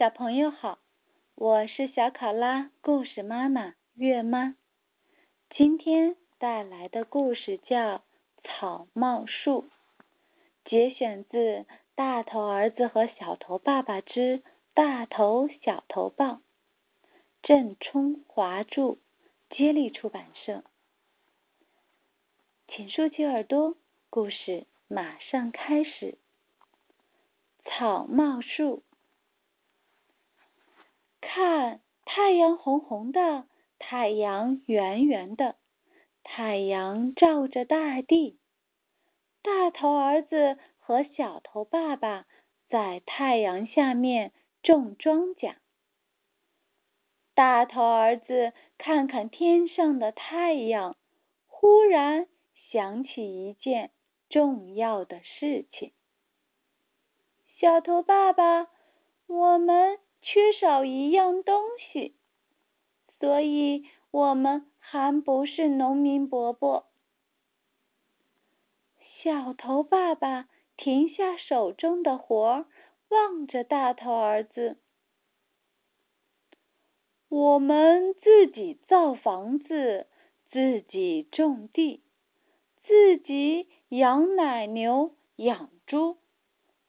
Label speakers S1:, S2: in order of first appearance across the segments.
S1: 小朋友好，我是小考拉故事妈妈月妈。今天带来的故事叫《草帽树》，节选自《大头儿子和小头爸爸之大头小头抱》，郑冲华著，接力出版社。请竖起耳朵，故事马上开始。草帽树。看，太阳红红的，太阳圆圆的，太阳照着大地。大头儿子和小头爸爸在太阳下面种庄稼。大头儿子看看天上的太阳，忽然想起一件重要的事情。小头爸爸，我们。缺少一样东西，所以我们还不是农民伯伯。小头爸爸停下手中的活儿，望着大头儿子：“我们自己造房子，自己种地，自己养奶牛、养猪，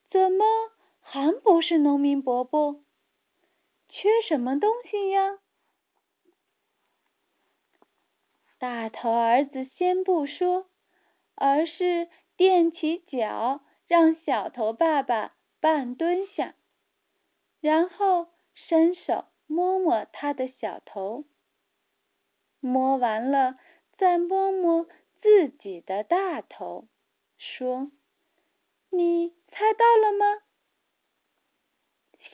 S1: 怎么还不是农民伯伯？”缺什么东西呀？大头儿子先不说，而是踮起脚，让小头爸爸半蹲下，然后伸手摸摸他的小头，摸完了再摸摸自己的大头，说：“你猜到了吗？”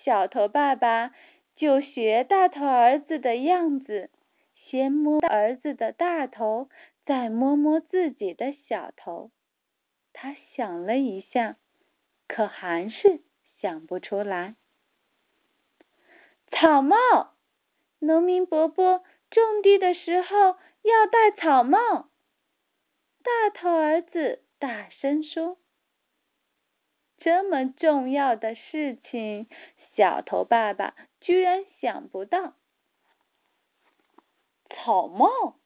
S1: 小头爸爸。就学大头儿子的样子，先摸儿子的大头，再摸摸自己的小头。他想了一下，可还是想不出来。草帽，农民伯伯种地的时候要戴草帽。大头儿子大声说：“这么重要的事情。”小头爸爸居然想不到草帽，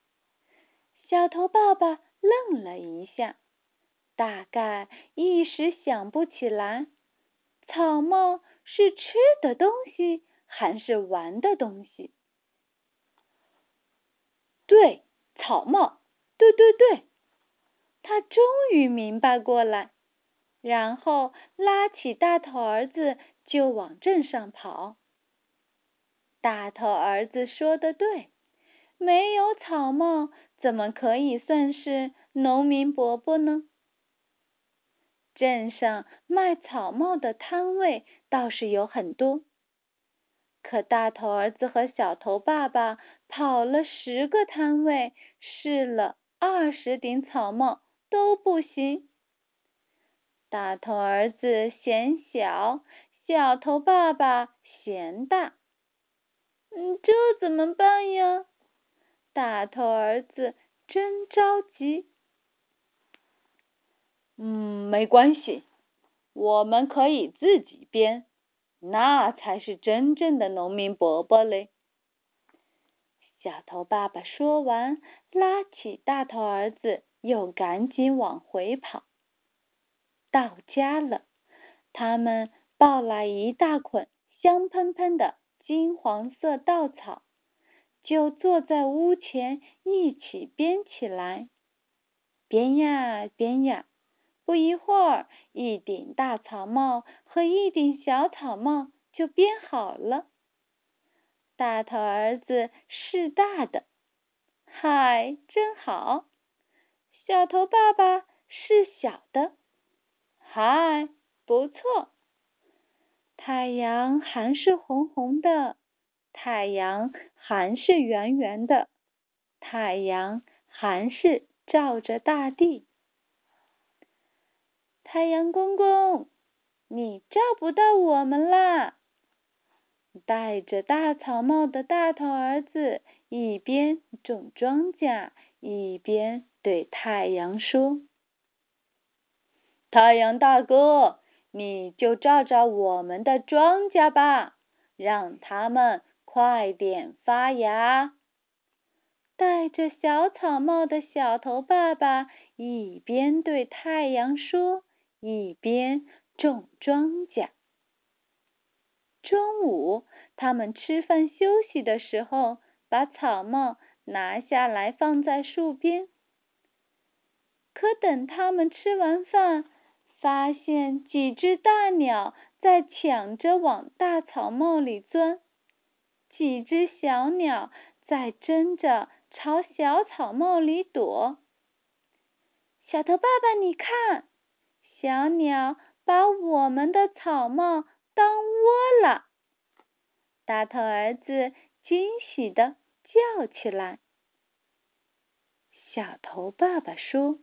S1: 小头爸爸愣了一下，大概一时想不起来，草帽是吃的东西还是玩的东西？对，草帽，对对对，他终于明白过来，然后拉起大头儿子。就往镇上跑。大头儿子说的对，没有草帽，怎么可以算是农民伯伯呢？镇上卖草帽的摊位倒是有很多，可大头儿子和小头爸爸跑了十个摊位，试了二十顶草帽都不行。大头儿子嫌小。小头爸爸嫌大，嗯，这怎么办呀？大头儿子真着急。嗯，没关系，我们可以自己编，那才是真正的农民伯伯嘞。小头爸爸说完，拉起大头儿子，又赶紧往回跑。到家了，他们。抱来一大捆香喷喷的金黄色稻草，就坐在屋前一起编起来。编呀编呀，不一会儿，一顶大草帽和一顶小草帽就编好了。大头儿子是大的，嗨，真好。小头爸爸是小的，嗨，不错。太阳还是红红的，太阳还是圆圆的，太阳还是照着大地。太阳公公，你照不到我们啦！戴着大草帽的大头儿子一边种庄稼，一边对太阳说：“太阳大哥。”你就照照我们的庄稼吧，让它们快点发芽。戴着小草帽的小头爸爸一边对太阳说，一边种庄稼。中午，他们吃饭休息的时候，把草帽拿下来放在树边。可等他们吃完饭，发现几只大鸟在抢着往大草帽里钻，几只小鸟在争着。朝小草帽里躲，小头爸爸，你看，小鸟把我们的草帽当窝了。大头儿子惊喜的叫起来。小头爸爸说：“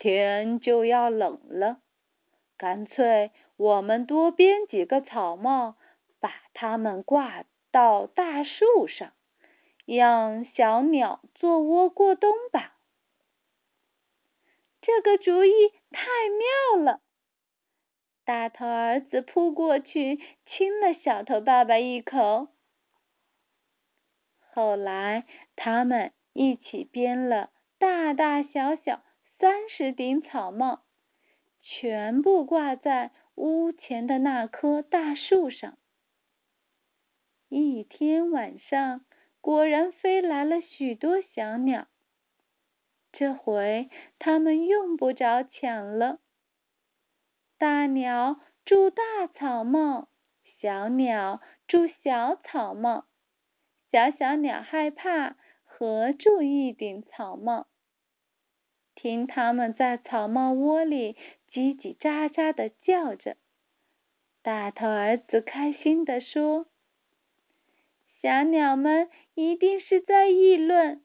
S1: 天就要冷了，干脆我们多编几个草帽，把它们挂到大树上。”让小鸟做窝过冬吧，这个主意太妙了！大头儿子扑过去亲了小头爸爸一口。后来，他们一起编了大大小小三十顶草帽，全部挂在屋前的那棵大树上。一天晚上。果然飞来了许多小鸟，这回他们用不着抢了。大鸟住大草帽，小鸟住小草帽，小小鸟害怕，合住一顶草帽。听它们在草帽窝里叽叽喳喳的叫着，大头儿子开心地说。小鸟们一定是在议论：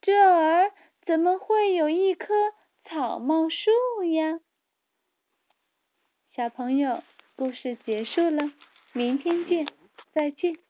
S1: 这儿怎么会有一棵草帽树呀？小朋友，故事结束了，明天见，再见。